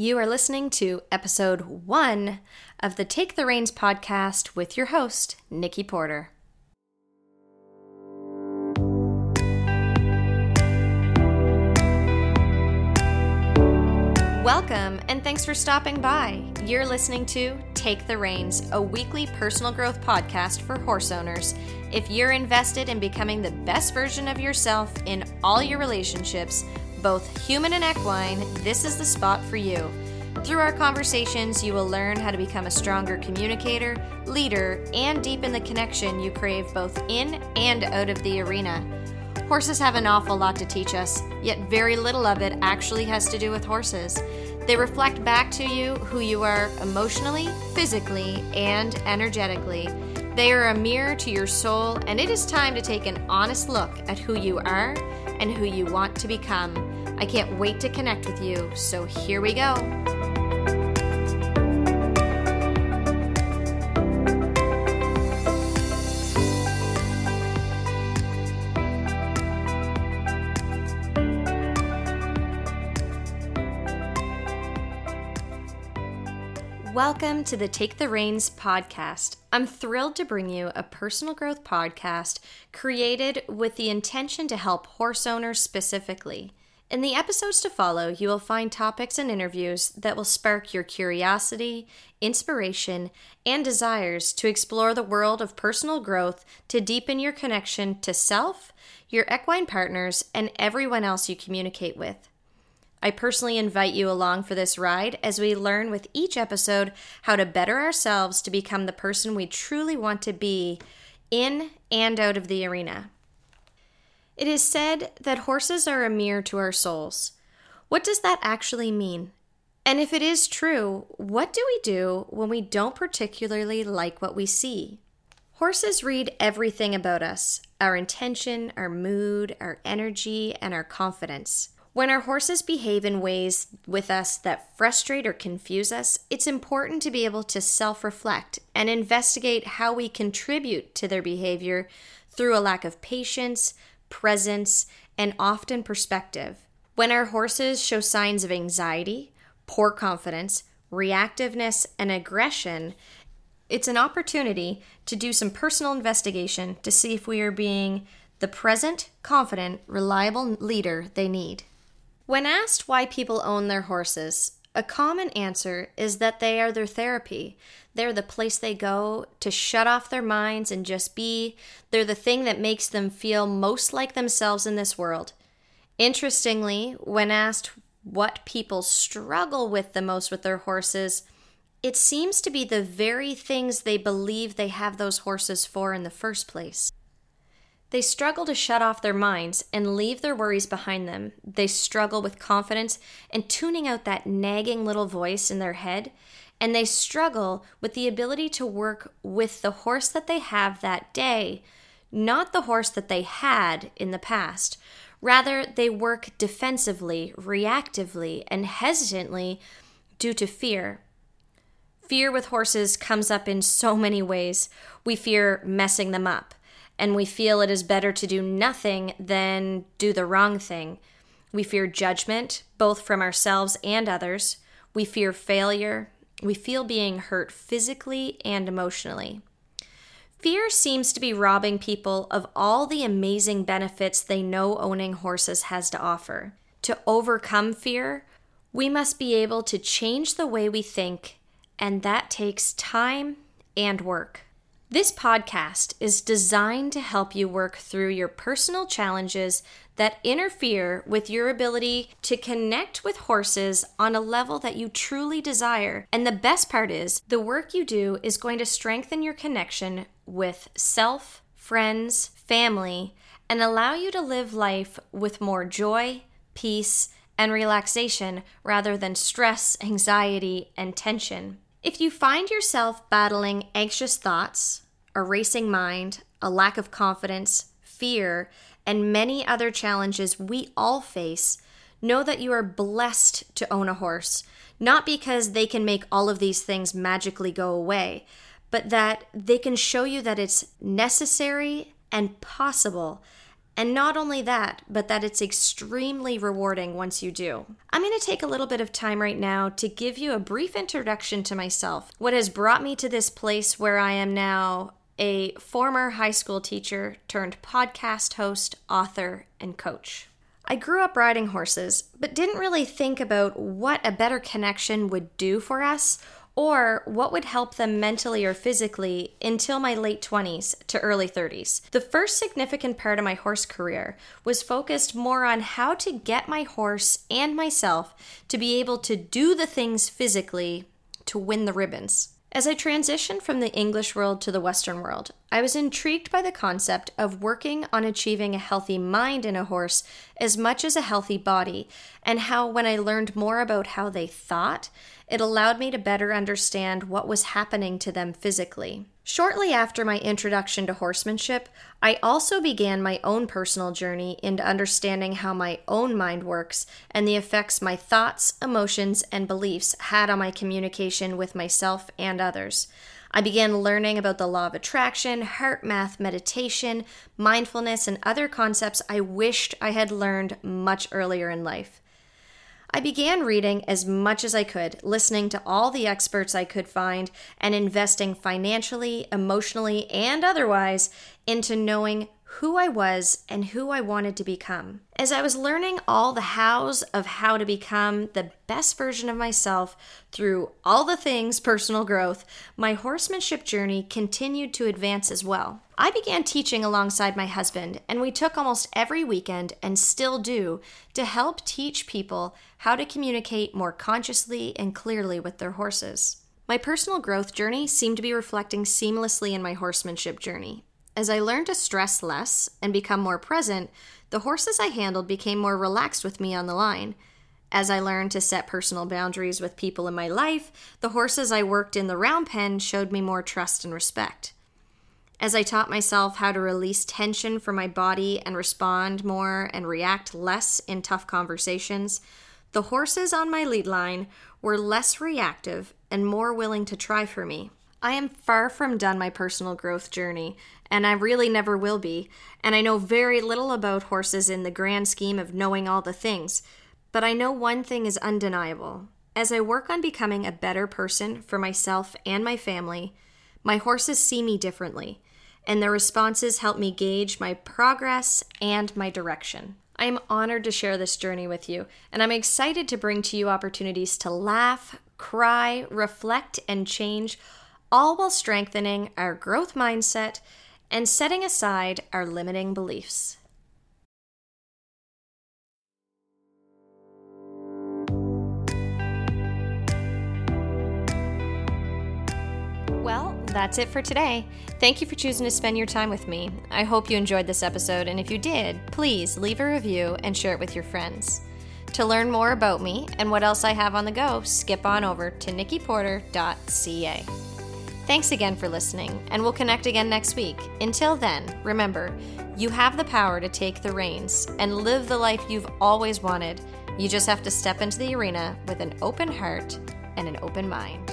You are listening to episode one of the Take the Reins podcast with your host, Nikki Porter. Welcome and thanks for stopping by. You're listening to Take the Reins, a weekly personal growth podcast for horse owners. If you're invested in becoming the best version of yourself in all your relationships, both human and equine, this is the spot for you. Through our conversations, you will learn how to become a stronger communicator, leader, and deepen the connection you crave both in and out of the arena. Horses have an awful lot to teach us, yet very little of it actually has to do with horses. They reflect back to you who you are emotionally, physically, and energetically. They are a mirror to your soul, and it is time to take an honest look at who you are and who you want to become. I can't wait to connect with you, so here we go. Welcome to the Take the Reins podcast. I'm thrilled to bring you a personal growth podcast created with the intention to help horse owners specifically. In the episodes to follow, you will find topics and interviews that will spark your curiosity, inspiration, and desires to explore the world of personal growth to deepen your connection to self, your equine partners, and everyone else you communicate with. I personally invite you along for this ride as we learn with each episode how to better ourselves to become the person we truly want to be in and out of the arena. It is said that horses are a mirror to our souls. What does that actually mean? And if it is true, what do we do when we don't particularly like what we see? Horses read everything about us our intention, our mood, our energy, and our confidence. When our horses behave in ways with us that frustrate or confuse us, it's important to be able to self reflect and investigate how we contribute to their behavior through a lack of patience, presence, and often perspective. When our horses show signs of anxiety, poor confidence, reactiveness, and aggression, it's an opportunity to do some personal investigation to see if we are being the present, confident, reliable leader they need. When asked why people own their horses, a common answer is that they are their therapy. They're the place they go to shut off their minds and just be. They're the thing that makes them feel most like themselves in this world. Interestingly, when asked what people struggle with the most with their horses, it seems to be the very things they believe they have those horses for in the first place. They struggle to shut off their minds and leave their worries behind them. They struggle with confidence and tuning out that nagging little voice in their head. And they struggle with the ability to work with the horse that they have that day, not the horse that they had in the past. Rather, they work defensively, reactively, and hesitantly due to fear. Fear with horses comes up in so many ways. We fear messing them up and we feel it is better to do nothing than do the wrong thing. We fear judgment, both from ourselves and others. We fear failure. We feel being hurt physically and emotionally. Fear seems to be robbing people of all the amazing benefits they know owning horses has to offer. To overcome fear, we must be able to change the way we think, and that takes time and work. This podcast is designed to help you work through your personal challenges that interfere with your ability to connect with horses on a level that you truly desire. And the best part is, the work you do is going to strengthen your connection with self, friends, family, and allow you to live life with more joy, peace, and relaxation rather than stress, anxiety, and tension. If you find yourself battling anxious thoughts, a racing mind, a lack of confidence, fear, and many other challenges we all face, know that you are blessed to own a horse, not because they can make all of these things magically go away, but that they can show you that it's necessary and possible, And not only that, but that it's extremely rewarding once you do. I'm going to take a little bit of time right now to give you a brief introduction to myself, what has brought me to this place where I am now a former high school teacher turned podcast host, author, and coach. I grew up riding horses, but didn't really think about what a better connection would do for us or what would help them mentally or physically until my late 20s to early 30s. The first significant part of my horse career was focused more on how to get my horse and myself to be able to do the things physically to win the ribbons. As I transitioned from the English world to the Western world, I was intrigued by the concept of working on achieving a healthy mind in a horse as much as a healthy body, and how when I learned more about how they thought, it allowed me to better understand what was happening to them physically. Shortly after my introduction to horsemanship, I also began my own personal journey into understanding how my own mind works and the effects my thoughts, emotions, and beliefs had on my communication with myself and others. I began learning about the law of attraction, HeartMath, meditation, mindfulness, and other concepts I wished I had learned much earlier in life. I began reading as much as I could, listening to all the experts I could find, and investing financially, emotionally, and otherwise into knowing who I was and who I wanted to become. As I was learning all the hows of how to become the best version of myself through all the things personal growth, my horsemanship journey continued to advance as well. I began teaching alongside my husband, and we took almost every weekend and still do to help teach people how to communicate more consciously and clearly with their horses. My personal growth journey seemed to be reflecting seamlessly in my horsemanship journey. As I learned to stress less and become more present, the horses I handled became more relaxed with me on the line. As I learned to set personal boundaries with people in my life, the horses I worked in the round pen showed me more trust and respect. As I taught myself how to release tension from my body and respond more and react less in tough conversations, the horses on my lead line were less reactive and more willing to try for me. I am far from done my personal growth journey, and I really never will be, and I know very little about horses in the grand scheme of knowing all the things. But I know one thing is undeniable. As I work on becoming a better person for myself and my family, my horses see me differently, and their responses help me gauge my progress and my direction. I am honored to share this journey with you, and I'm excited to bring to you opportunities to laugh, cry, reflect, and change all while strengthening our growth mindset and setting aside our limiting beliefs. Well, that's it for today. Thank you for choosing to spend your time with me. I hope you enjoyed this episode, and if you did, please leave a review and share it with your friends. To learn more about me and what else I have on the go, skip on over to nikkiporter.ca. Thanks again for listening, and we'll connect again next week. Until then, remember, you have the power to take the reins and live the life you've always wanted. You just have to step into the arena with an open heart and an open mind.